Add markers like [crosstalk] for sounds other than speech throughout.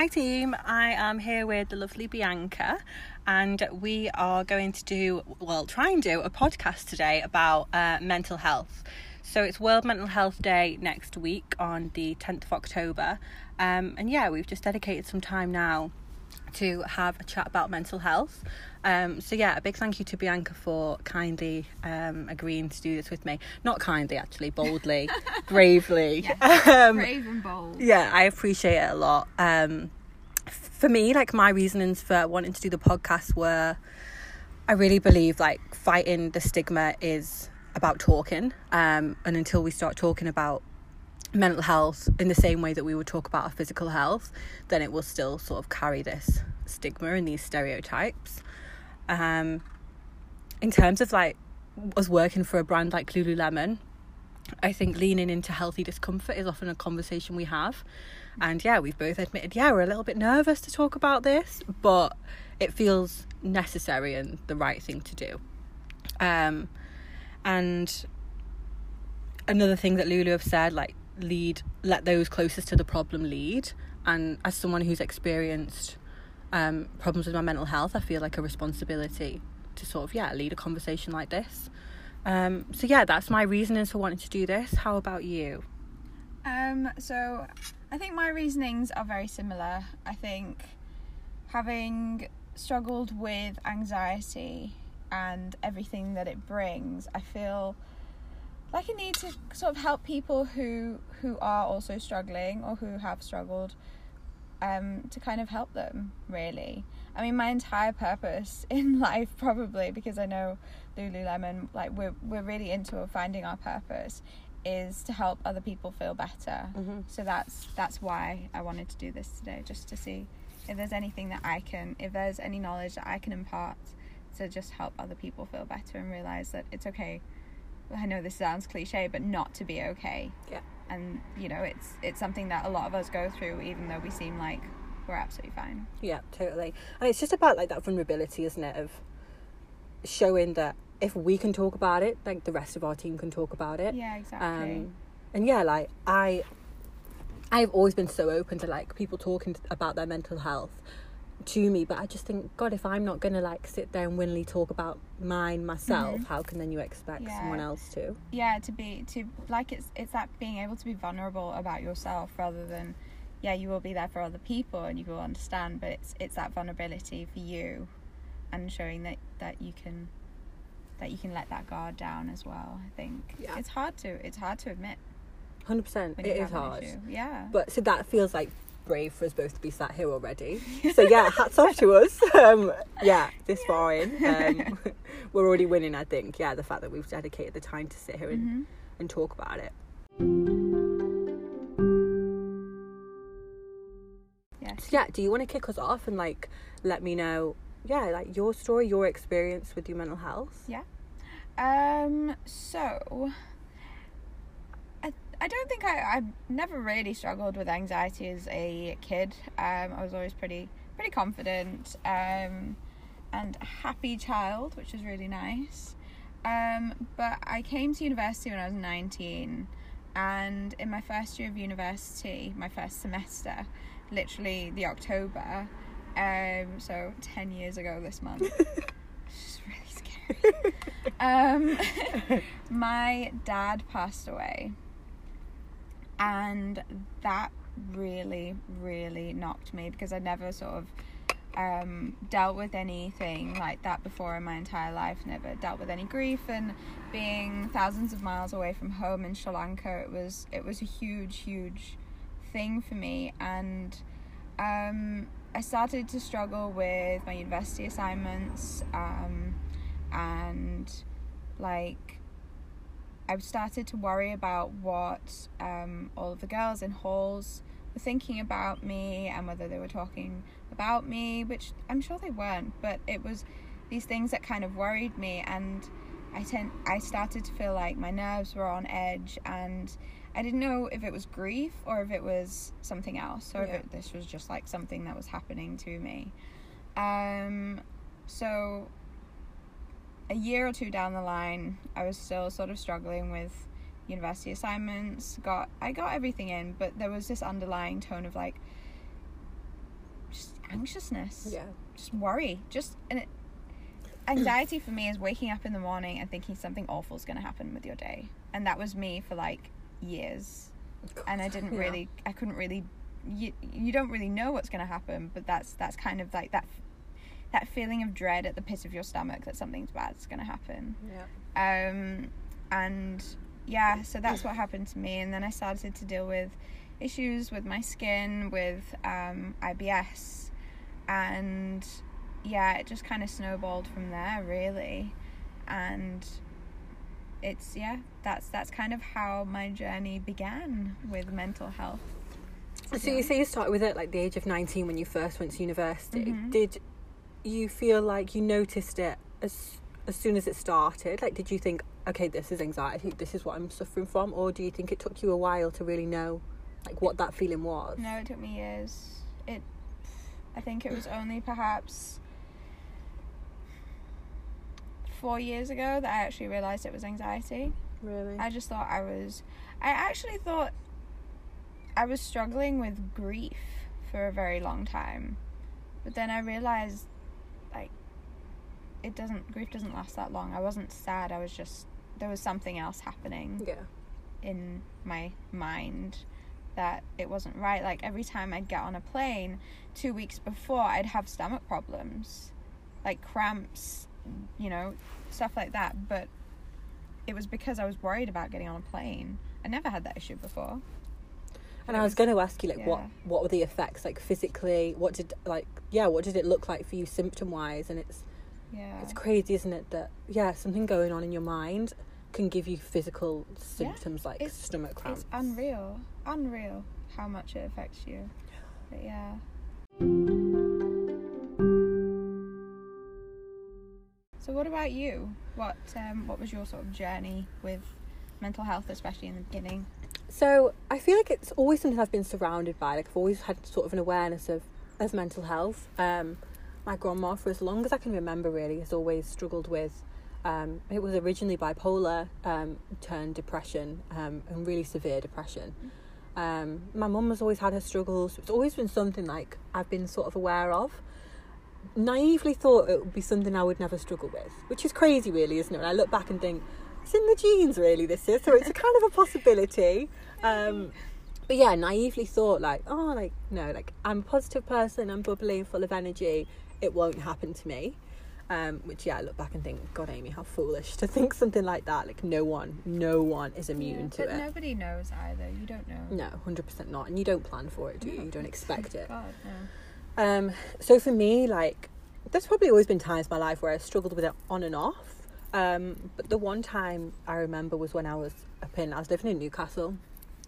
Hi, team. I am here with the lovely Bianca, and we are going to do, well, try and do a podcast today about uh, mental health. So, it's World Mental Health Day next week on the 10th of October. Um, and yeah, we've just dedicated some time now to have a chat about mental health. Um, so yeah, a big thank you to Bianca for kindly um, agreeing to do this with me. Not kindly, actually, boldly, [laughs] bravely. [laughs] Um, Brave and bold. Yeah, I appreciate it a lot. Um, for me, like my reasonings for wanting to do the podcast were, I really believe like fighting the stigma is about talking. Um, and until we start talking about mental health in the same way that we would talk about our physical health, then it will still sort of carry this stigma and these stereotypes. Um, in terms of like us working for a brand like Lululemon, I think leaning into healthy discomfort is often a conversation we have. And yeah, we've both admitted, yeah, we're a little bit nervous to talk about this, but it feels necessary and the right thing to do. Um, and another thing that Lulu have said, like lead let those closest to the problem lead. And as someone who's experienced um, problems with my mental health i feel like a responsibility to sort of yeah lead a conversation like this. Um, so yeah that's my reasonings for wanting to do this. How about you? Um, so i think my reasonings are very similar. I think having struggled with anxiety and everything that it brings i feel like a need to sort of help people who who are also struggling or who have struggled um, to kind of help them really. I mean, my entire purpose [laughs] in life probably because I know Lululemon like we're we're really into finding our purpose is to help other people feel better. Mm-hmm. So that's that's why I wanted to do this today, just to see if there's anything that I can, if there's any knowledge that I can impart to just help other people feel better and realize that it's okay I know this sounds cliche, but not to be okay. Yeah. And you know, it's it's something that a lot of us go through, even though we seem like we're absolutely fine. Yeah, totally. And it's just about like that vulnerability, isn't it? Of showing that if we can talk about it, like the rest of our team can talk about it. Yeah, exactly. Um, and yeah, like I, I've always been so open to like people talking about their mental health to me but i just think god if i'm not gonna like sit there and winly talk about mine myself mm-hmm. how can then you expect yeah. someone else to yeah to be to like it's it's that being able to be vulnerable about yourself rather than yeah you will be there for other people and you will understand but it's it's that vulnerability for you and showing that that you can that you can let that guard down as well i think yeah. it's hard to it's hard to admit 100% it is hard yeah but so that feels like brave for us both to be sat here already. So yeah, [laughs] hats off to us. Um, yeah, this far in, [laughs] um, [laughs] we're already winning. I think. Yeah, the fact that we've dedicated the time to sit here and, mm-hmm. and talk about it. Yes. So, yeah. Do you want to kick us off and like let me know? Yeah, like your story, your experience with your mental health. Yeah. Um. So I don't think I I've never really struggled with anxiety as a kid. Um, I was always pretty pretty confident um, and a happy child, which is really nice. Um, but I came to university when I was 19, and in my first year of university, my first semester, literally the October, um, so 10 years ago this month. [laughs] it's really scary. um, [laughs] my dad passed away and that really really knocked me because I never sort of um, dealt with anything like that before in my entire life. Never dealt with any grief, and being thousands of miles away from home in Sri Lanka, it was it was a huge, huge thing for me. And um, I started to struggle with my university assignments, um, and like I've started to worry about what um, all of the girls in halls were thinking about me and whether they were talking about me, which I'm sure they weren't, but it was these things that kind of worried me and I tend I started to feel like my nerves were on edge and I didn't know if it was grief or if it was something else or yeah. if it, this was just like something that was happening to me. Um, so a year or two down the line, I was still sort of struggling with university assignments. Got I got everything in, but there was this underlying tone of like just anxiousness. Yeah. Just worry. Just and it, anxiety for me is waking up in the morning and thinking something awful is going to happen with your day, and that was me for like years. And I didn't Yeah. really, I couldn't really. You, you don't really know what's going to happen, but that's that's kind of like that that feeling of dread at the pit of your stomach that something's bad's going to happen. Yeah. Um, and yeah, so that's what happened to me. And then I started to deal with issues with my skin, with um, IBS, and yeah, it just kind of snowballed from there, really. And it's yeah, that's that's kind of how my journey began with mental health. So you say you started with it like the age of 19 when you first went to university. Mhm. Did you feel like you noticed it as as soon as it started? Like did you think, okay, this is anxiety, this is what I'm suffering from, or do you think it took you a while to really know like what that feeling was? No, it took me years. It, I think it was only perhaps four years ago that I actually realized it was anxiety. Really? I just thought I was. I actually thought I was struggling with grief for a very long time, but then I realized, it doesn't. Grief doesn't last that long. I wasn't sad. I was just there was something else happening yeah. in my mind that it wasn't right. Like every time I'd get on a plane, two weeks before, I'd have stomach problems, like cramps, you know, stuff like that. But it was because I was worried about getting on a plane. I never had that issue before. And I was going to ask you, like, what what were the effects, like physically? What did like, yeah, what did it look like for you, symptom wise? And it's Yeah. it's crazy, isn't it? That yeah, something going on in your mind can give you physical symptoms like it's- stomach cramps. It's unreal. Unreal how much it affects you. But yeah. So what about you? What um, what was your sort of journey with mental health, especially in the beginning? So I feel like it's always something I've been surrounded by. Like I've always had sort of an awareness of of mental health. Um, my grandma, for as long as I can remember, really has always struggled with. Um, it was originally bipolar, um, turned depression, um, and really severe depression. Um, my mum has always had her struggles. It's always been something like I've been sort of aware of. Naively thought it would be something I would never struggle with, which is crazy, really, isn't it? And I look back and think it's in the genes, really. This is so it's a kind of a possibility. [laughs] Um, but yeah, naively thought like, oh, like no, like I'm a positive person. I'm bubbly, full of energy. It won't happen to me. Um, which yeah, I look back and think, God, Amy, how foolish to think something like that. Like no one, no one is immune Yeah, to but it. nobody knows either. You don't know. No, hundred percent not, and you don't plan for it, do you? You don't [laughs] expect it. God, no. Um, so for me, like, there's probably always been times in my life where I struggled with it on and off. Um, but the one time I remember was when I was up in, I was living in Newcastle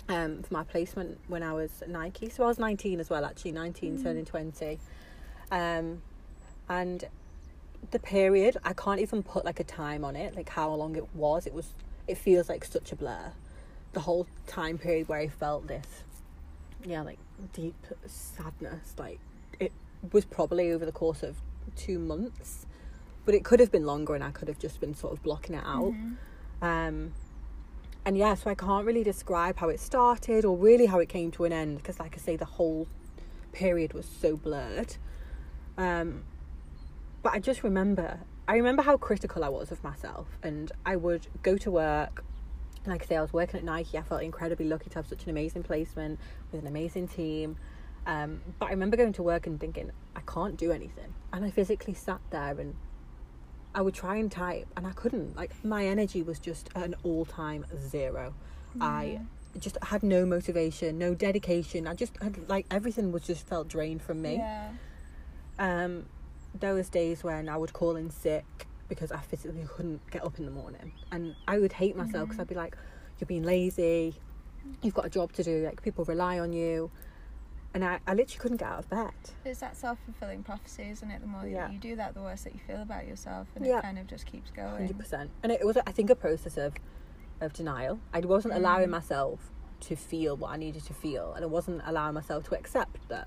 um, for my placement when I was at Nike. So I was 19 as well, actually, 19 turning 20. Um, and the period, I can't even put like a time on it, like how long it was. It was, it feels like such a blur. The whole time period where I felt this, yeah, like deep sadness, like it was probably over the course of two months, but it could have been longer, and I could have just been sort of blocking it out. Mhm. Um, and yeah, so I can't really describe how it started or really how it came to an end because, like I say, the whole period was so blurred. Um, but I just remember, I remember how critical I was of myself, and I would go to work. Like I say, I was working at Nike. I felt incredibly lucky to have such an amazing placement with an amazing team. Um, but I remember going to work and thinking, I can't do anything. And I physically sat there and I would try and type and I couldn't. Like my energy was just an all time zero. I just had no motivation, no dedication. I just had like everything was just felt drained from me. Yeah. Um, there was days when I would call in sick because I physically couldn't get up in the morning, and I would hate myself because I'd be like, "You're being lazy. You've got a job to do. Like people rely on you." And I, I literally couldn't get out of bed. It's that self fulfilling prophecy, isn't it? The more Yeah. you do that, the worse that you feel about yourself, and Yeah. it kind of just keeps going. hundred percent. And it was, I think, a process of of denial. I wasn't allowing Mm. myself to feel what I needed to feel, and I wasn't allowing myself to accept that.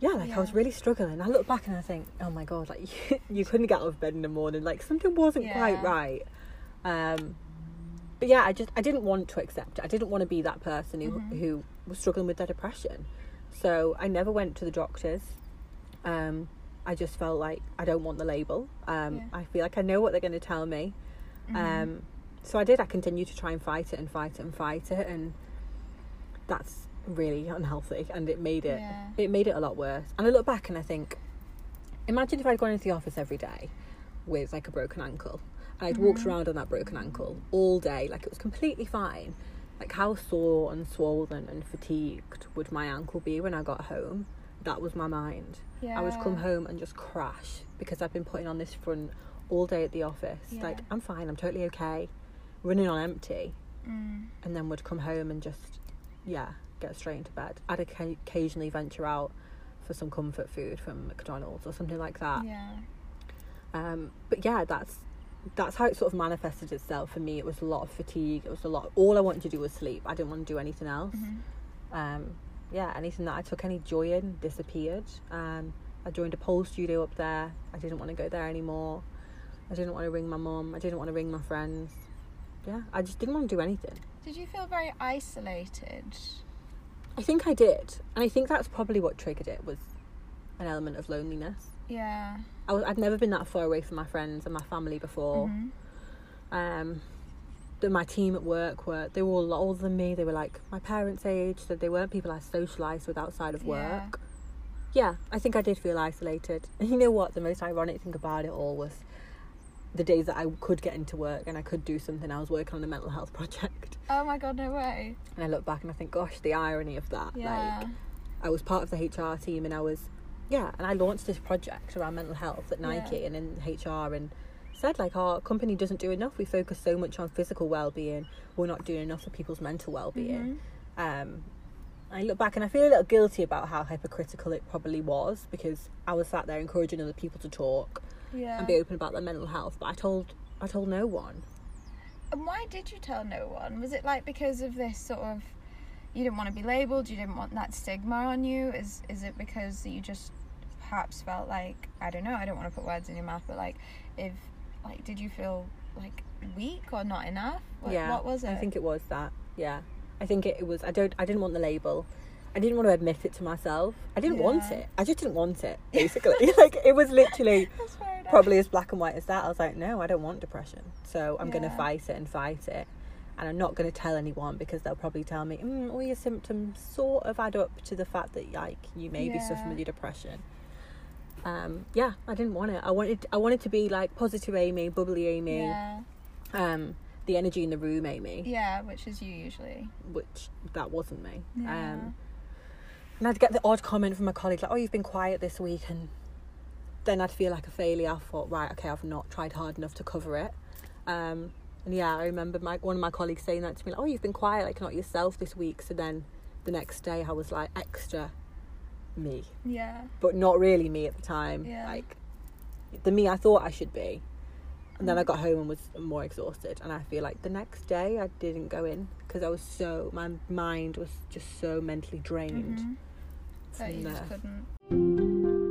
Yeah, like I was really struggling. I look back and I think, oh my god, like [laughs] you couldn't get out of bed in the morning. Like something wasn't quite right. Um, but yeah, I just I didn't want to accept it. I didn't want to be that person who Mhm. who was struggling with their depression. So I never went to the doctors. Um, I just felt like I don't want the label. Um, Yeah. I feel like I know what they're going to tell me. Mhm. Um, so I did. I continued to try and fight it and fight it and fight it, and that's really unhealthy. And it made it Yeah. it made it a lot worse. And I look back and I think, imagine if I'd gone into the office every day with like a broken ankle, and I'd walked Mhm. around on that broken ankle all day, like it was completely fine. Like how sore and swollen and fatigued would my ankle be when I got home? That was my mind. yeah. I would come home and just crash because I've been putting on this front all day at the office. Yeah. Like, I'm fine, I'm totally okay, running on empty, Mm. and then would come home and just, yeah, get straight into bed. I'd occasionally venture out for some comfort food from McDonald's or something like that. Yeah. Um, but yeah, that's that's how it sort of manifested itself for me. It was a lot of fatigue. It was a lot. All I wanted to do was sleep. I didn't want to do anything else Mhm. um, yeah, anything that I took any joy in disappeared. Um, I joined a pole studio up there. I didn't want to go there anymore. I didn't want to ring my mum. I didn't want to ring my friends. Yeah, I just didn't want to do anything. Did you feel very isolated? I think I did, and I think that's probably what triggered it was an element of loneliness. Yeah. I was, I'd never been that far away from my friends and my family before. Mhm. um the, my team at work were they were all a lot older than me they were like my parents age so they weren't people i socialized with outside of Yeah. work yeah i think i did feel isolated and [laughs] you know what the most ironic thing about it all was the days that i could get into work and i could do something i was working on a mental health [laughs] project Oh my god, no way. and i look back and i think gosh the irony of that Yeah. like i was part of the hr team and i was yeah and i launched this project around mental health at nike Yeah. and in hr and said like our company doesn't do enough we focus so much on physical well-being we're not doing enough for people's mental well-being Mhm. um I look back and I feel a little guilty about how hypocritical it probably was because I was sat there encouraging other people to talk Yeah. and be open about their mental health, but I told I told no one. And why did you tell no one? Was it like because of this sort of you didn't want to be labeled, you didn't want that stigma on you? Is is it because you just perhaps felt like I don't know, I don't want to put words in your mouth, but like if like did you feel like weak or not enough? What, yeah, what was it? I think it was that. Yeah, I think it, it was. I don't. I didn't want the label. I didn't want to admit it to myself. I didn't want it. I just didn't want it. [laughs] Basically, [laughs] like it was literally That's fair enough. Probably as black and white as that. I was like, no, I don't want depression. So I'm going to fight it and fight it. And I'm not going to tell anyone because they'll probably tell me, mm, all your symptoms sort of add up to the fact that like you may be suffering with your depression. Um, yeah, I didn't want it. I wanted I wanted to be like positive Amy, bubbly Amy, Yeah. um, the energy in the room Amy, Yeah, which is you usually. which that wasn't me. Yeah. Um, and I'd get the odd comment from a colleague like, "Oh, you've been quiet this week," and then I'd feel like a failure. I thought, right, okay, I've not tried hard enough to cover it. Um, and yeah, I remember my one of my colleagues saying that to me, like, "Oh, you've been quiet, like not yourself this week." So then the next day, I was like extra me, Yeah. but not really me at the time. Yeah. Like the me I thought I should be. And then I got home and was more exhausted, and I feel like the next day I didn't go in because I was so my mind was just so mentally drained. Mhm. That from you just couldn't.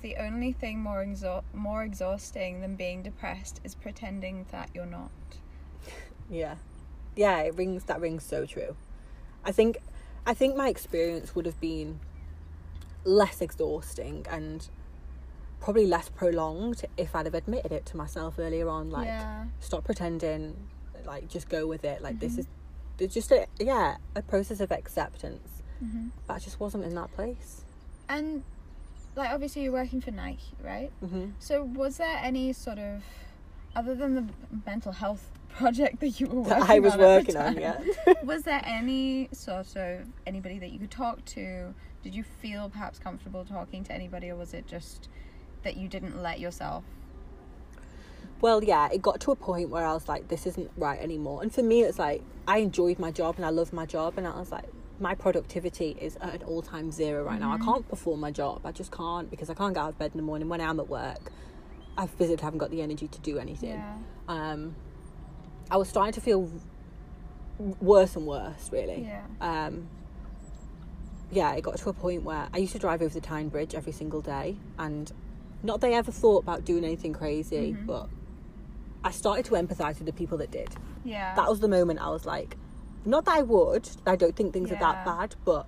The only thing more exha- more exhausting than being depressed is pretending that you're not. Yeah, yeah, it rings. That rings so true. I think, I think my experience would have been less exhausting and probably less prolonged if I'd have admitted it to myself earlier on. Like, yeah. stop pretending. Like, just go with it. Like, this Mhm. is. It's just a yeah a process of acceptance. hmm But I just wasn't in that place. And like obviously you're working for Nike, right? Mm-hmm. So was there any sort of other than the mental health [laughs] project that you were working That I was on working on. Yeah. [laughs] was there [laughs] any sort of anybody that you could talk to? Did you feel perhaps comfortable talking to anybody, or was it just that you didn't let yourself? Well, yeah, it got to a point where I was like, this isn't right anymore. And for me, it's like, I enjoyed my job and I love my job. And I was like, my productivity is at an all time zero right now. I Mhm. can't perform my job. I just can't because I can't get out of bed in the morning when I'm at work. I physically haven't got the energy to do anything. Yeah. Um, I was starting to feel worse and worse, really. Yeah. Um, yeah, it got to a point where I used to drive over the Tyne Bridge every single day, and not that I ever thought about doing anything crazy, Mhm. but I started to empathise with the people that did. Yeah. That was the moment I was like, not that I would, I don't think things are that Yeah. bad, but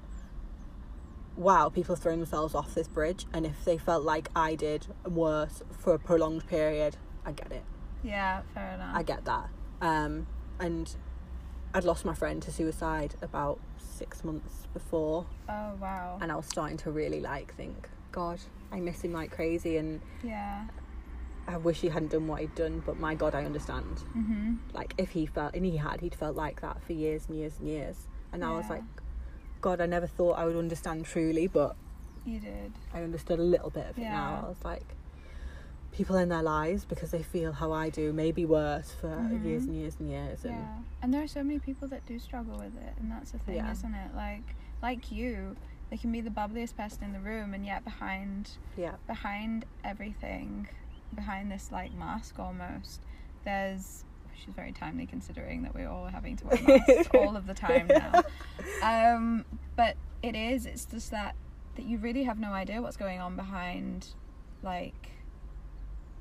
wow, people have thrown themselves off this bridge, and if they felt like I did worse for a prolonged period, I get it. Yeah, fair enough. I get that. Um, and I'd lost my friend to suicide about six months before, oh wow. and I was starting to really like think, God, I miss him like crazy, and yeah. I wish he hadn't done what he'd done. But my God, I understand. Mhm. Like if he felt, and he had, he'd felt like that for years and years and years, and I was like, God, I never thought I would understand truly, but You did. I understood a little bit of it now. Yeah. I was like, people in their lives because they feel how I do, maybe worse for Mhm. years and years and years, and Yeah. And there are so many people that do struggle with it, and that's the thing, Yeah. isn't it? Like, like you, they can be the bubbliest person in the room, and yet behind yeah, behind everything, behind this like mask almost, there's which is very timely considering that we're all having to wear [laughs] masks all of the time now. [laughs] Um, but it is. It's just that that you really have no idea what's going on behind, like,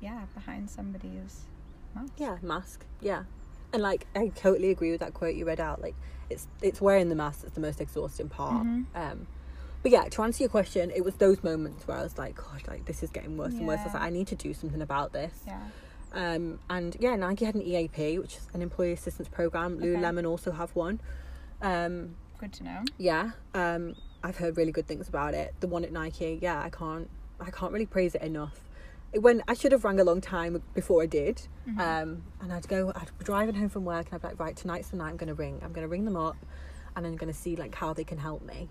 yeah, behind somebody's mask. yeah, mask, yeah, and like I totally agree with that quote you read out. Like it's it's wearing the mask that's the most exhausting part. Mhm. Um, but yeah, to answer your question, it was those moments where I was like, God, like this is getting worse and worse. I was like, I need to do something about this. Yeah. Um, and yeah, Nike had an EAP, which is an employee assistance program. Okay. Lululemon also have one. Um, Good to know. yeah, um, I've heard really good things about it. The one at Nike, yeah, I can't, I can't really praise it enough. It when I should have rang a long time before I did, Mhm. um, and I'd go, I'd be driving home from work, and I'd be like, right, tonight's the night I'm going to ring. I'm going to ring them up, and I'm going to see like how they can help me.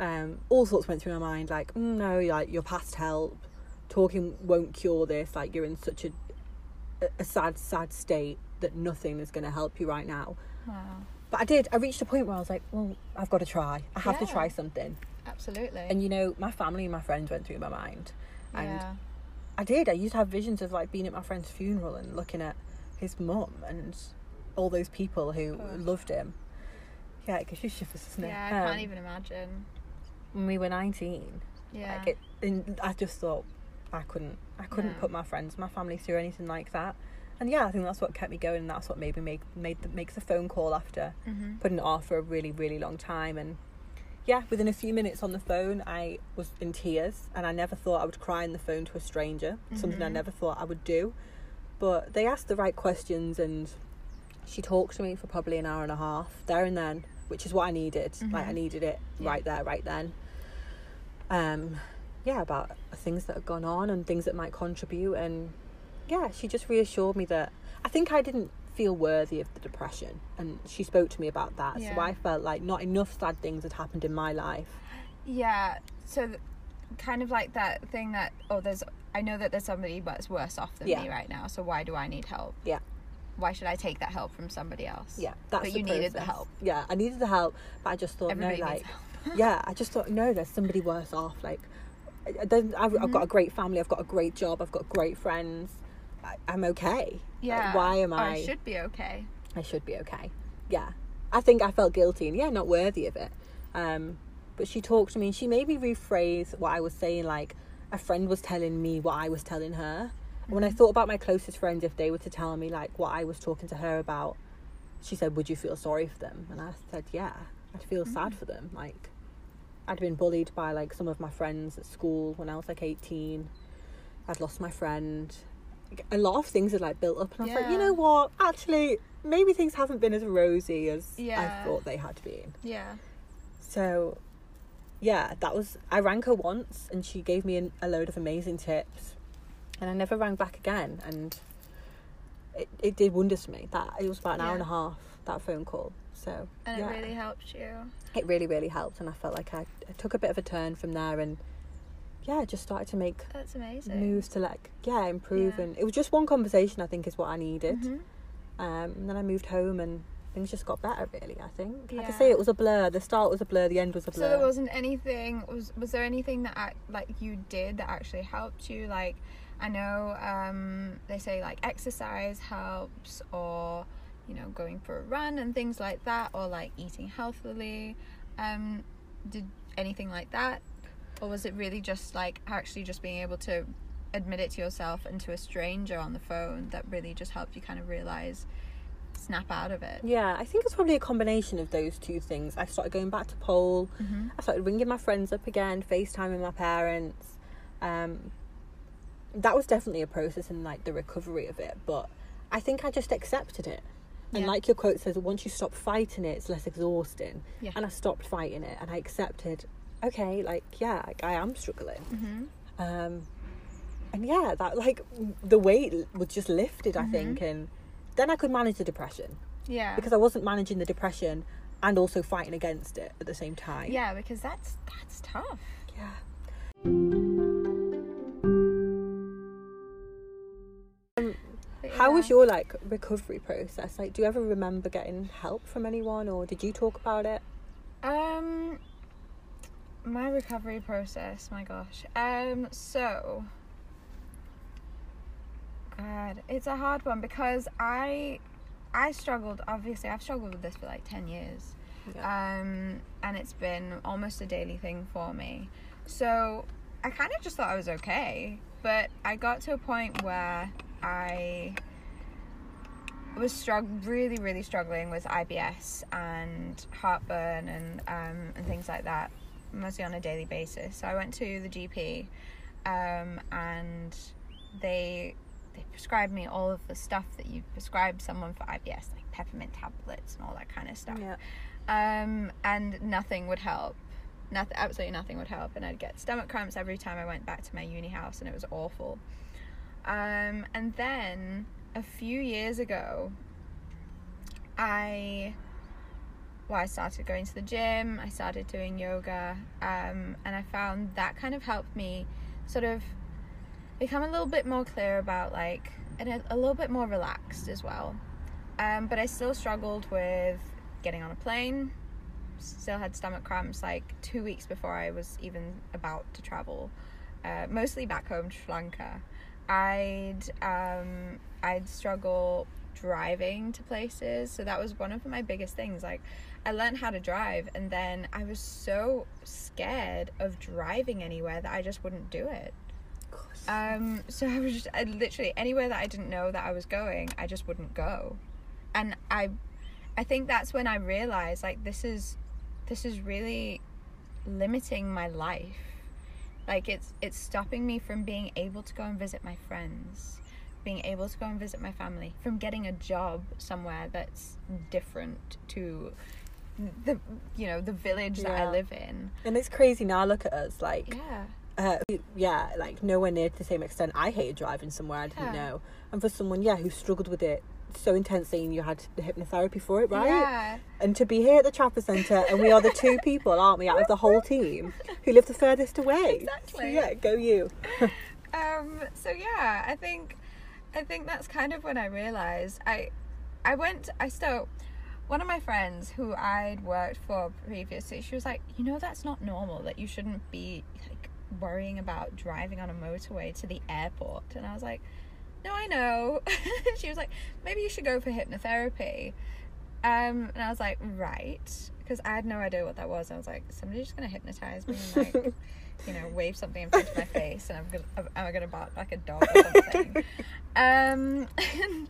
Um, all sorts went through my mind, like, mm, no, like you're past help. Talking won't cure this. Like you're in such a, a- sad, sad state that nothing is going to help you right now. Wow. But I did. I reached a point where I was like, well, I've got to try. I have to try something. Absolutely. And you know, my family and my friends went through my mind. And yeah. I did. I used to have visions of like being at my friend's funeral and looking at his mum and all those people who loved him. Yeah, because you shivers, doesn't it? Yeah, I can't Um, even imagine. When we were 19, Yeah. like it, and I just thought I couldn't, I couldn't No. put my friends, my family through anything like that. And yeah, I think that's what kept me going, and that's what maybe made made the, makes a phone call after mm-hmm. putting it off for a really, really long time. And yeah, within a few minutes on the phone, I was in tears, and I never thought I would cry on the phone to a stranger. Something I Mhm. never thought I would do. But they asked the right questions, and she talked to me for probably an hour and a half there and then, which is what I needed. Like I Mhm. needed it Yeah. right there, right then. Um, yeah, about things that have gone on and things that might contribute, and yeah, she just reassured me that I think I didn't feel worthy of the depression, and she spoke to me about that. So I felt like not enough sad things had happened in my life. Yeah. So, th- kind of like that thing that, oh, there's, I know that there's somebody that's worse off than Yeah. me right now. So why do I need help? Yeah. Why should I take that help from somebody else? Yeah, that's But you needed the help. Yeah, I needed the help, but I just thought Everybody no, like, [laughs] yeah, I just thought no, there's somebody worse off. Like, I- then I've, I've got a great family, I've got a great job, I've got great friends. I, I'm okay. Like, Yeah. why am I? I should be okay. I should be okay. Yeah. I think I felt guilty and yeah, not worthy of it. Um, but she talked to me and she made me rephrase what I was saying like a friend was telling me what I was telling her. And When I thought about my closest friends, if they were to tell me like what I was talking to her about, she said, Would you feel sorry for them? And I said, Yeah, I'd feel mm. sad for them. Like, I'd been bullied by like some of my friends at school when I was like 18. I'd lost my friend. A lot of things had like built up, and I was like, you know what? Actually, maybe things haven't been as rosy as Yeah. I thought they had been. Yeah. So, yeah, that was. I rang her once, and she gave me an, a load of amazing tips, and I never rang back again. And it, it did wonders for me. That it was about an hour and a half that phone call. So And yeah, it really helped you. it really really helped, and I felt like I, I took a bit of a turn from there, and yeah, just started to make That's amazing. moves to like yeah improve. Yeah. And it was just one conversation. I think is what I needed. Mhm. Um, and then I moved home and. Things just got better, really. I think. Like I say, it was a blur. The start was a blur. The end was a blur. So there wasn't anything. Was was there anything that like you did that actually helped you? Like, I know um, they say like exercise helps, or you know going for a run and things like that, or like eating healthily. Um, did anything like that, or was it really just like actually just being able to admit it to yourself and to a stranger on the phone that really just helped you kind of realize snap out of it. Yeah, I think it's probably a combination of those two things. I started going back to pole. Mhm. I started ringing my friends up again, FaceTiming my parents. Um, that was definitely a process in like the recovery of it, but I think I just accepted it. And Yeah. like your quote says, once you stop fighting it, it's less exhausting. Yeah. And I stopped fighting it, and I accepted. Okay, like yeah, like, I am struggling. hmm Um, and yeah, that like the weight was just lifted. I Mhm. think, and then I could manage the depression Yeah. because I wasn't managing the depression and also fighting against it at the same time. yeah, because that's that's tough. Yeah. How was your like recovery process? Like, do you ever remember getting help from anyone, or did you talk about it? Um, my recovery process. My gosh. Um, so. God, it's a hard one because I, I struggled. Obviously, I've struggled with this for like ten years, um, and it's been almost a daily thing for me. So I kind of just thought I was okay, but I got to a point where I was strugg- really, really struggling with IBS and heartburn and um, and things like that, mostly on a daily basis. So I went to the GP, um, and they they prescribed me all of the stuff that you prescribe someone for IBS, like peppermint tablets and all that kind of stuff. Yeah. Um, and nothing would help. Nothing, absolutely nothing would help, and I'd get stomach cramps every time I went back to my uni house, and it was awful. Um, and then a few years ago, I well, I started going to the gym, I started doing yoga, um, and I found that kind of helped me sort of become a little bit more clear about like and a, a little bit more relaxed as well. Um, but I still struggled with getting on a plane. Still had stomach cramps like two weeks before I was even about to travel. Uh, mostly back home to Sri Lanka. I'd um, I'd struggle driving to places, so that was one of my biggest things. Like I learned how to drive, and then I was so scared of driving anywhere that I just wouldn't do it. Um, so I was just I literally anywhere that I didn't know that I was going, I just wouldn't go, and I, I think that's when I realized like this is, this is really limiting my life. Like it's it's stopping me from being able to go and visit my friends, being able to go and visit my family, from getting a job somewhere that's different to the you know the village that I live in. And it's crazy now. Look at us, like Yeah. uh, yeah, like nowhere near to the same extent. I hated driving somewhere I didn't Yeah. know, and for someone, yeah, who struggled with it so intensely, and you had the hypnotherapy for it, right? Yeah. And to be here at the Trafford Centre, and we are the two people, aren't we, out of the whole team who live the furthest away. [laughs] Exactly. So, yeah, go you. [laughs] um so yeah i think i think that's kind of when i realized i i went i still one of my friends who i'd worked for previously she was like you know that's not normal that you shouldn't be like worrying about driving on a motorway to the airport. And i was like no i know. [laughs] She was like maybe you should go for hypnotherapy um and i was like right because i had no idea what that was i was like somebody's just gonna hypnotize me and like [laughs] you know, wave something in front of my face, and I'm gonna, am I gonna bark like a dog or something? [laughs] um, [laughs] and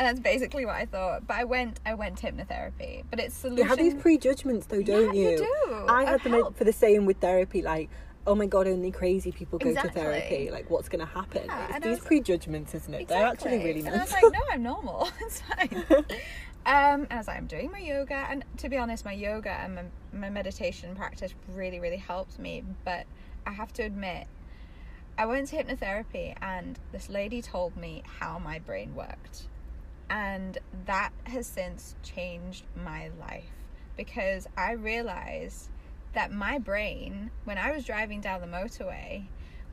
that's basically what I thought. But I went, I went to hypnotherapy, but it's You have these prejudgments, though, don't Yeah, you? do. I had them help. for the same with therapy, like. Oh my god! Only crazy people go Exactly. to therapy. Like, what's going to happen? Yeah, it's these was- prejudgments, isn't it? They're actually Exactly. really And I was like, no, I'm normal. It's fine. Um, like, I'm doing my yoga, and to be honest, my yoga and my, my meditation practice really, really helped me. But I have to admit, I went to hypnotherapy, and this lady told me how my brain worked, and that has since changed my life because I realized that my brain, when I was driving down the motorway,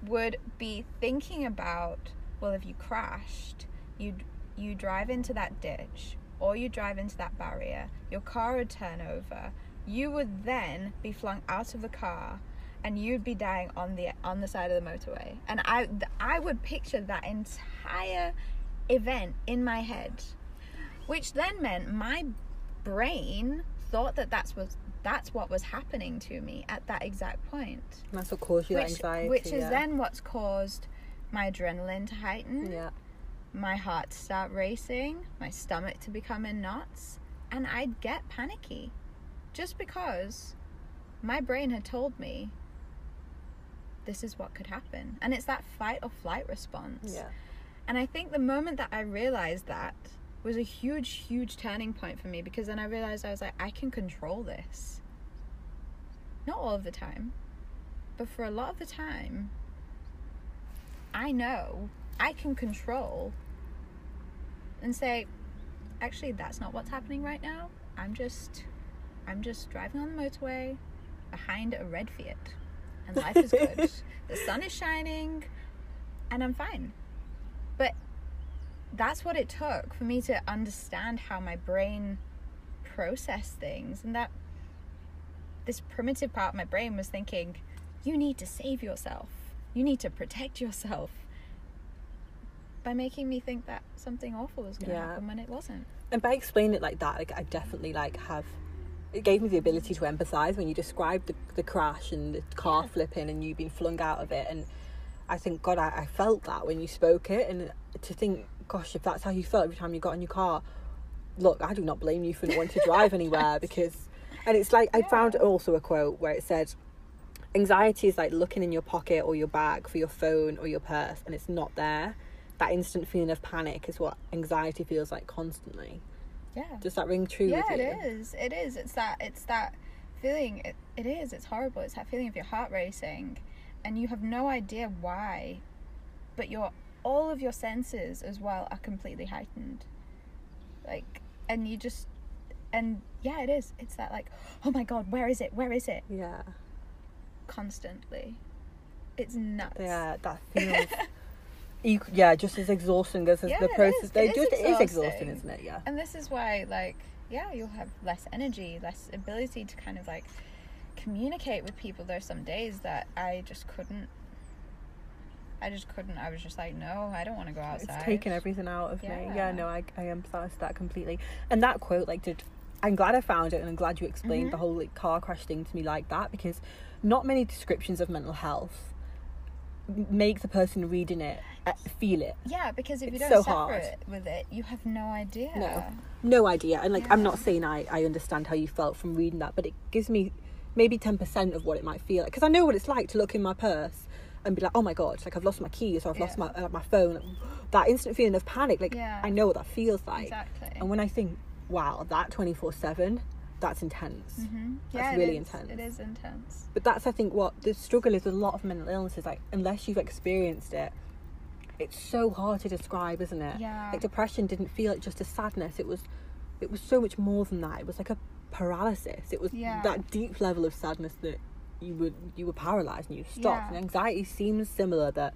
would be thinking about, well, if you crashed, you'd you drive into that ditch or you drive into that barrier, your car would turn over. You would then be flung out of the car and you'd be dying on the on the side of the motorway. And I I would picture that entire event in my head, which then meant my brain thought that that's was that's what was happening to me at that exact point That's what caused you which, anxiety. which is yeah. then what's caused my adrenaline to heighten Yeah. My heart to start racing, my stomach to become in knots, and I'd get panicky just because my brain had told me this is what could happen. And it's that fight or flight response. Yeah. And I think the moment that I realized that was a huge, huge turning point for me because then I realized I was like, I can control this. Not all of the time, but for a lot of the time, I know I can control and say, actually, that's not what's happening right now. I'm just, I'm just driving on the motorway behind a red Fiat, and life is good. [laughs] the sun is shining, and I'm fine. But that's what it took for me to understand how my brain processed things, and that this primitive part of my brain was thinking, you need to save yourself. You need to protect yourself by making me think that something awful was going to Yeah. happen when it wasn't. and by explaining it like that like i definitely like have it gave me the ability to empathize when you described the, the crash and the car Yeah. flipping and you being flung out of it and i think god I, I felt that when you spoke it and to think gosh if that's how you felt every time you got in your car look i do not blame you for not wanting to drive [laughs] anywhere because and it's like i found also a quote where it said anxiety is like looking in your pocket or your bag for your phone or your purse and it's not there that instant feeling of panic is what anxiety feels like constantly Yeah. does that ring true yeah, with you it is. It is. It's that. It's that feeling. It, it is. It's horrible. It's that feeling of your heart racing, and you have no idea why, but your all of your senses as well are completely heightened. Like, and you just, and yeah, it is. It's that like, oh my god, where is it? Where is it? yeah Constantly. It's nuts. yeah that [laughs] feels yeah just as exhausting as, Yeah, the process is. they It is just it is exhausting exhausting. isn't it yeah And this is why, like, yeah, you'll have less energy, less ability to kind of like communicate with people. There's some days that I just couldn't. I just couldn't. I was just like, no, I don't want to go outside. it's taken everything out of me Yeah. yeah no I, I empathize that completely and that quote like did I'm glad I found it and I'm glad you explained Mm-hmm. the whole like car crash thing to me like that because not many descriptions of mental health make the person reading it uh, feel it Yeah, because if you don't so suffer hard. with it, you have no idea. No. no idea and like i'm not saying i i understand how you felt from reading that but it gives me maybe 10% of what it might feel like because i know what it's like to look in my purse and be like oh my god like i've lost my keys or i've lost my uh, my phone [gasps] that instant feeling of panic like Yeah. i know what that feels like Exactly. and when i think wow that 24-7 that's intense hmm that's yeah, it really intense. It is intense. but that's i think what the struggle is with a lot of mental illnesses like unless you've experienced it it's so hard to describe isn't it Yeah. like depression didn't feel like just a sadness it was it was so much more than that it was like a paralysis it was Yeah. that deep level of sadness that you would you were paralyzed and you stopped Yeah. and anxiety seems similar that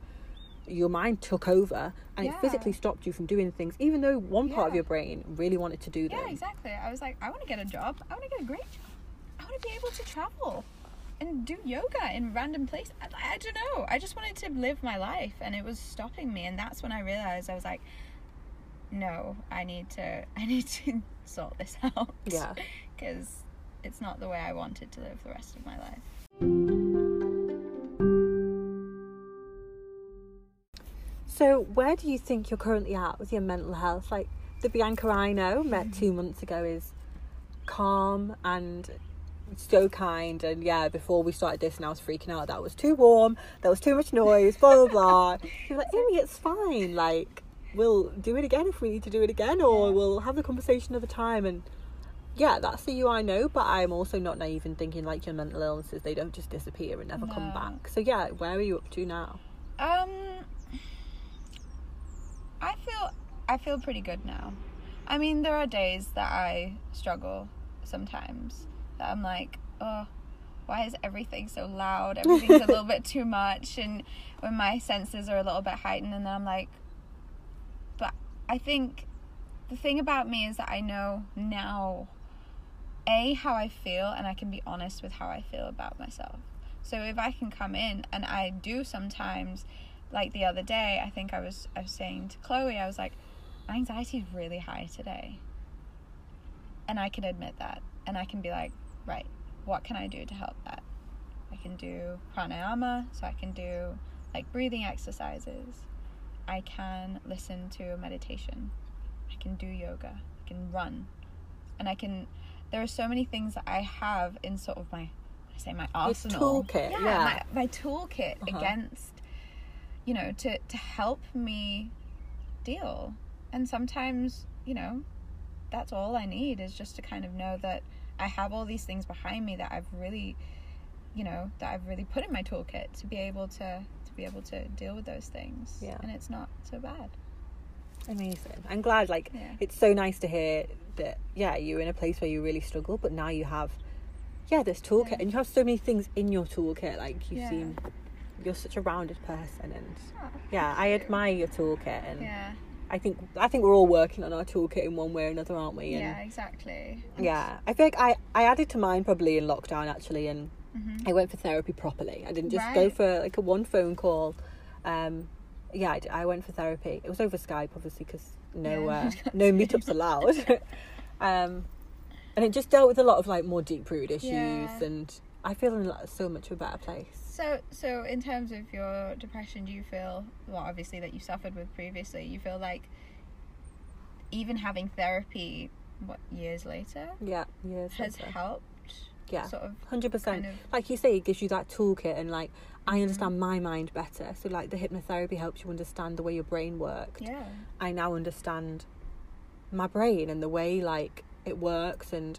your mind took over and it physically stopped you from doing things even though one part of your brain really wanted to do them Yeah, exactly. I was like, I want to get a job. I want to get a great job. I want to be able to travel and do yoga in random places. I, I don't know. I just wanted to live my life, and it was stopping me. And that's when I realized I was like, no, I need to. [laughs] I need to [laughs] sort this out. Yeah. [laughs] Because it's not the way I wanted to live the rest of my life. So, where do you think you're currently at with your mental health? Like the Bianca I know met two months ago is calm and so kind. And yeah, before we started this, and I was freaking out that was too warm, That was too much noise, blah blah blah. [laughs] She was like, Amy, it's fine. Like we'll do it again if we need to do it again, or Yeah. we'll have the conversation another time. And yeah, that's the you I know, but I'm also not naive in thinking like your mental illnesses, they don't just disappear and never come back. So yeah, where are you up to now? Um, I feel I feel pretty good now. I mean, there are days that I struggle sometimes. That I'm like, oh, why is everything so loud? Everything's a [laughs] little bit too much, and when my senses are a little bit heightened, and then I'm like, but I think the thing about me is that I know now, a how I feel, and I can be honest with how I feel about myself. So if I can come in, and I do sometimes, like the other day, I think I was I was saying to Chloe, I was like, my anxiety is really high today, and I can admit that, and I can be like, right, what can I do to help that? I can do pranayama, so I can do like breathing exercises. I can listen to meditation. I can do yoga. I can run. And I can there are so many things that I have in sort of my I say my arsenal. toolkit, Yeah, yeah. My, my toolkit Uh-huh. against you know, to to help me deal. And sometimes, you know, that's all I need is just to kind of know that I have all these things behind me that I've really, you know, that I've really put in my toolkit to be able to to be able to deal with those things. Yeah. And it's not so bad. Amazing. I'm glad. Like, Yeah. it's so nice to hear that. Yeah, you're in a place where you really struggle, but now you have, yeah, this toolkit, Yeah. and you have so many things in your toolkit. Like, you Yeah. seem, you're such a rounded person, and Oh, yeah, I admire your toolkit, and Yeah. I think I think we're all working on our toolkit in one way or another, aren't we? And Yeah, exactly. Yeah, I think like I I added to mine probably in lockdown actually, and Mhm. I went for therapy properly. I didn't just go for like a one phone call. Um, yeah, I went for therapy. It was over Skype, obviously, because no Yeah, uh, [laughs] no meetups allowed. [laughs] um, and it just dealt with a lot of like more deep rooted issues, Yeah. and I feel in like, so much of a better place. So, so in terms of your depression, do you feel well? Obviously, that you suffered with previously, you feel like even having therapy, what years later, Yeah, years has later. helped. Yeah. Sort of. Hundred percent. kind of- Like you say, it gives you that toolkit, and like I Mhm. understand my mind better. So like the hypnotherapy helps you understand the way your brain worked. Yeah. I now understand my brain and the way like it works and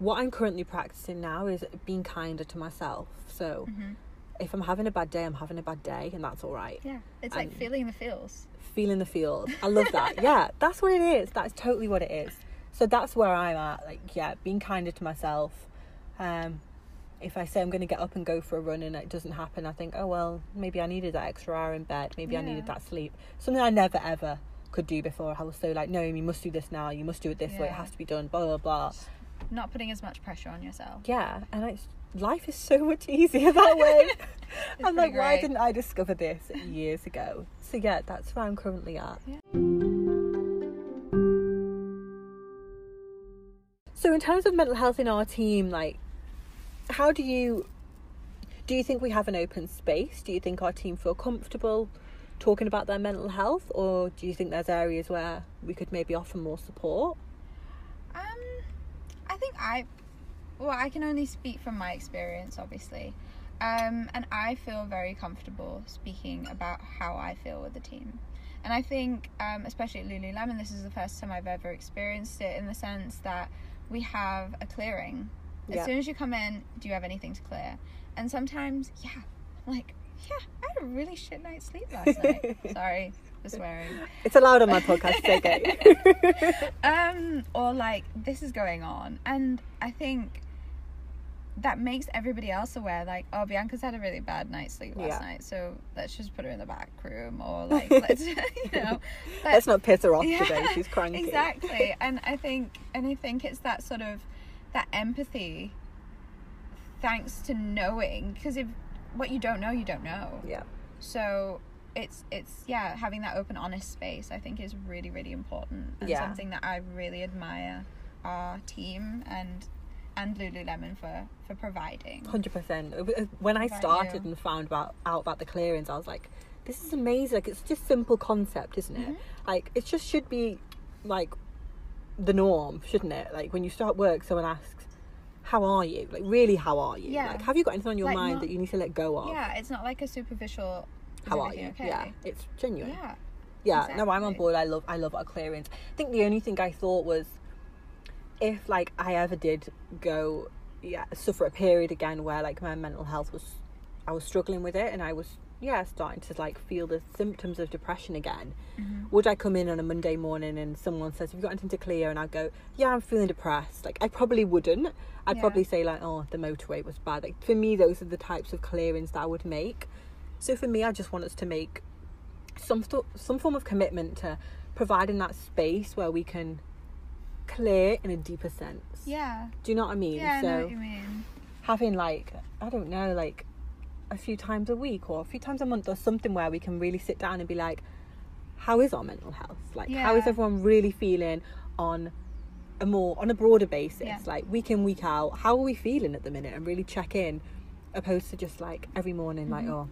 what I'm currently practicing now is being kinder to myself. So hmm if I'm having a bad day, I'm having a bad day and that's all right. Yeah. It's like feeling the feels. Feeling the feels. I love that. [laughs] yeah, that's what it is. That's totally what it is. So that's where I'm at. Like, yeah, being kinder to myself. Um, if I say I'm going to get up and go for a run and it doesn't happen, I think, oh well, maybe I needed that extra hour in bed. Maybe I needed that sleep. Something I never ever could do before. I was so like, no, you must do this now. You must do it this way. It has to be done. Blah blah blah. Not putting as much pressure on yourself. Yeah, and it's life is so much easier that [laughs] way. [laughs] I'm like, pretty why didn't I discover this years ago? So yeah, that's where I'm currently at. Yeah. So in terms of mental health in our team, like, how do you do you think we have an open space? Do you think our team feel comfortable talking about their mental health, or do you think there's areas where we could maybe offer more support? Um, I think I, well, I can only speak from my experience, obviously. Um, and I feel very comfortable speaking about how I feel with the team. And I think, um, especially at Lululemon, this is the first time I've ever experienced it in the sense that we have a clearing. As Yeah. soon as you come in, do you have anything to clear? And sometimes, yeah, I'm like, yeah, I had a really shit night's sleep last [laughs] night. Sorry for swearing. It's allowed on my podcast, okay. [laughs] um or like this is going on and i think that makes everybody else aware like oh bianca's had a really bad night's sleep last Yeah. night so let's just put her in the back room or [laughs] like let's [laughs] you know but- Let's not piss her off Yeah, today. She's cranky. exactly and i think and i think it's that sort of that empathy thanks to knowing because if what you don't know you don't know Yeah. so it's it's yeah having that open honest space i think is really really important and Yeah. something that i really admire our team and and lululemon for for providing Hundred percent. When I started and found about out about the clearings, I was like, "This is amazing! Like, it's just simple concept, isn't it? Mhm. Like, it just should be like the norm, shouldn't it? Like, when you start work, someone asks, "How are you?" Like, really, how are you? Yeah. Like, have you got anything on your Like, mind not- that you need to let go of? yeah it's not like a superficial How are you? okay Yeah, it's genuine. yeah Yeah, no, I'm on board. I love, I love our clearings. I think the only thing I thought was, if like I ever did go, yeah, suffer a period again where like my mental health was, I was struggling with it, and I was, yeah, starting to like feel the symptoms of depression again. Mhm. Would I come in on a Monday morning and someone says, "Have you got anything to clear?" and I go, "Yeah, I'm feeling depressed." Like I probably wouldn't. I'd Yeah. probably say like, "Oh, the motorway was bad." Like for me, those are the types of clearings that I would make. So for me, I just want us to make some sto- some form of commitment to providing that space where we can clear in a deeper sense. yeah Do you know what I mean? yeah i know what you mean having like I don't know, like a few times a week or a few times a month or something where we can really sit down and be like, how is our mental health? Like how is everyone really feeling on a more on a broader basis? Yeah. Like week in, week out, how are we feeling at the minute and really check in opposed to just like every morning like, oh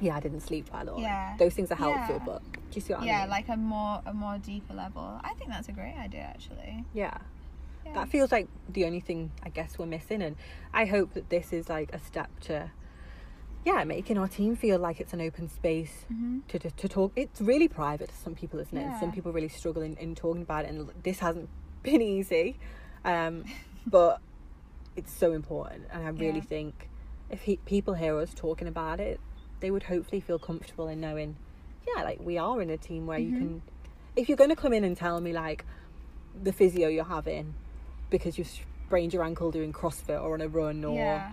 yeah, I didn't sleep well or Mm-hmm. Yeah. those things are helpful Yeah. But you see what I yeah, like a more a more deeper level. I think that's a great idea, actually. yeah. Yeah. That feels like the only thing I guess we're missing, and I hope that this is like a step to, yeah, making our team feel like it's an open space hmm to, to, to talk. It's really private to some people, isn't it? And some people really struggle in, in talking about it, and this hasn't [laughs] been easy, um, but it's so important. And I [laughs] really Yeah. think if he, people hear us talking about it, they would hopefully feel comfortable in knowing, yeah, like we are in a team where you Mhm. can, if you're going to come in and tell me like the physio you're having because you've sprained your ankle doing CrossFit or on a run or Yeah.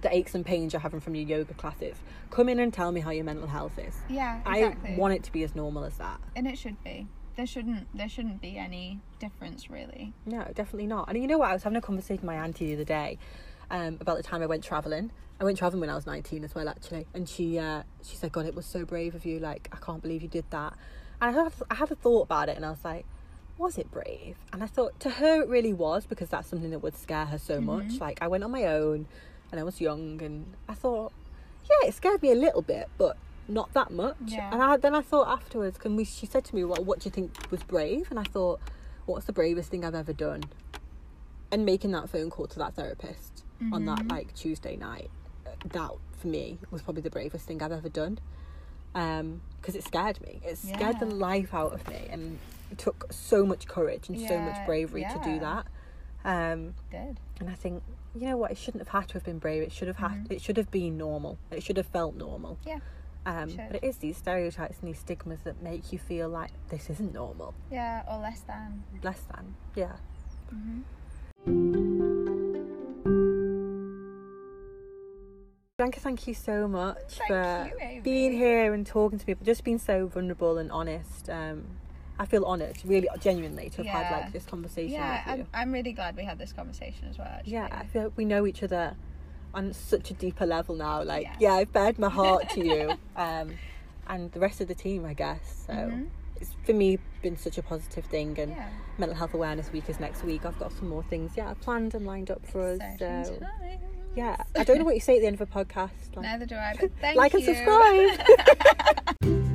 the aches and pains you're having from your yoga classes, come in and tell me how your mental health is. Yeah. Exactly. I want it to be as normal as that. and it should be. There shouldn't there shouldn't be any difference really. No, definitely not. And you know what? I was having a conversation with my auntie the other day um, about the time I went travelling. I went travelling when I was 19 as well, actually. And she uh, she said, God, it was so brave of you. Like, I can't believe you did that. And I had, I had a thought about it and I was like, was it brave? And I thought to her it really was because that's something that would scare her so much. Mhm. Like, I went on my own and I was young and I thought, yeah, it scared me a little bit, but not that much. Yeah. And I, then I thought afterwards, can we? She said to me, "Well, what do you think was brave?" And I thought, "What's the bravest thing I've ever done?" And making that phone call to that therapist on that Mhm. like Tuesday night, uh, that for me was probably the bravest thing I've ever done. Um, because it scared me. It scared the life out of me, and it took so much courage and so much Yeah, bravery to do that. Um, Good. and I think you know what, it shouldn't have had to have been brave. It should have had. Mhm. It should have been normal. It should have felt normal. Yeah. Um, should. but it is these stereotypes and these stigmas that make you feel like this isn't normal, Yeah, or less than. less than. Yeah. hmm Bianca, thank you so much Thank for you, being here and talking to me, just being so vulnerable and honest. Um, I feel honoured, really, genuinely, to have had like this conversation Yeah, with you. I'm, I'm really glad we had this conversation as well. Actually. yeah, I feel like we know each other on such a deeper level now. Like, yeah, Yeah. I've bared my heart to you, [laughs] um, and the rest of the team, I guess. So Mhm. it's for me been such a positive thing. And Yeah. Mental Health Awareness Week is next week. I've got some more things, yeah, planned and lined up for us. So. Yeah, I [laughs] don't know what you say at the end of a podcast. Like, Neither do I, but [laughs] thank like you. and subscribe. [laughs]